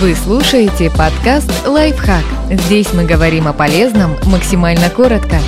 Вы слушаете подкаст «Лайфхак». Здесь мы говорим о полезном максимально коротко.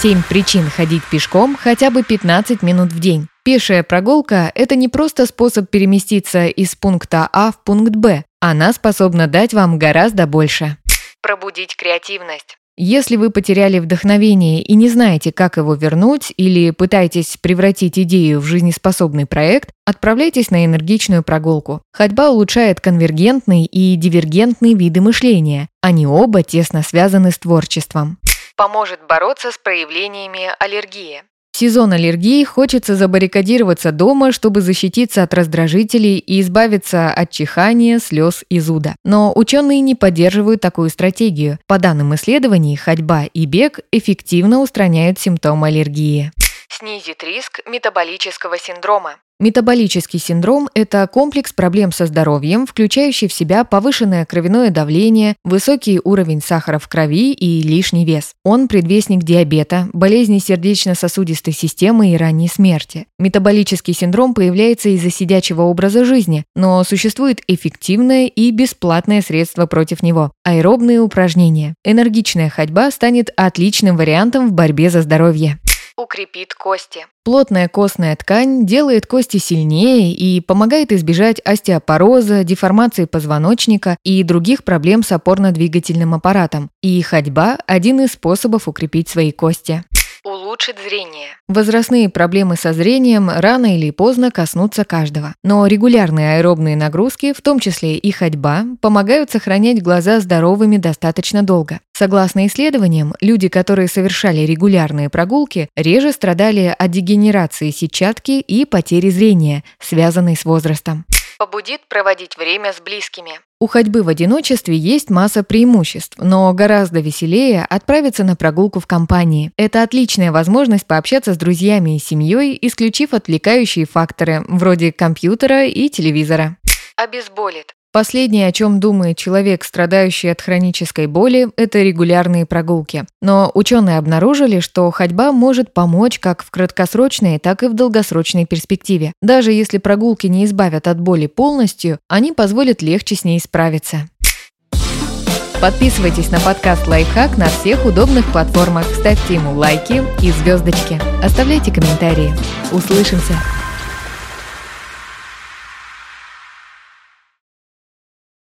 Семь причин ходить пешком хотя бы 15 минут в день. Пешая прогулка – это не просто способ переместиться из пункта А в пункт Б. Она способна дать вам гораздо больше. Пробудить креативность. Если вы потеряли вдохновение и не знаете, как его вернуть, или пытаетесь превратить идею в жизнеспособный проект, отправляйтесь на энергичную прогулку. Ходьба улучшает конвергентный и дивергентный виды мышления. Они оба тесно связаны с творчеством. Поможет бороться с проявлениями аллергии сезон аллергии хочется забаррикадироваться дома, чтобы защититься от раздражителей и избавиться от чихания, слез и зуда. Но ученые не поддерживают такую стратегию. По данным исследований, ходьба и бег эффективно устраняют симптомы аллергии. Снизит риск метаболического синдрома. Метаболический синдром – это комплекс проблем со здоровьем, включающий в себя повышенное кровяное давление, высокий уровень сахара в крови и лишний вес. Он предвестник диабета, болезни сердечно-сосудистой системы и ранней смерти. Метаболический синдром появляется из-за сидячего образа жизни, но существует эффективное и бесплатное средство против него – аэробные упражнения. Энергичная ходьба станет отличным вариантом в борьбе за здоровье укрепит кости. Плотная костная ткань делает кости сильнее и помогает избежать остеопороза, деформации позвоночника и других проблем с опорно-двигательным аппаратом. И ходьба – один из способов укрепить свои кости улучшит зрение. Возрастные проблемы со зрением рано или поздно коснутся каждого. Но регулярные аэробные нагрузки, в том числе и ходьба, помогают сохранять глаза здоровыми достаточно долго. Согласно исследованиям, люди, которые совершали регулярные прогулки, реже страдали от дегенерации сетчатки и потери зрения, связанной с возрастом побудит проводить время с близкими. У ходьбы в одиночестве есть масса преимуществ, но гораздо веселее отправиться на прогулку в компании. Это отличная возможность пообщаться с друзьями и семьей, исключив отвлекающие факторы, вроде компьютера и телевизора. Обезболит. Последнее, о чем думает человек, страдающий от хронической боли, это регулярные прогулки. Но ученые обнаружили, что ходьба может помочь как в краткосрочной, так и в долгосрочной перспективе. Даже если прогулки не избавят от боли полностью, они позволят легче с ней справиться. Подписывайтесь на подкаст «Лайфхак» на всех удобных платформах, ставьте ему лайки и звездочки. Оставляйте комментарии. Услышимся!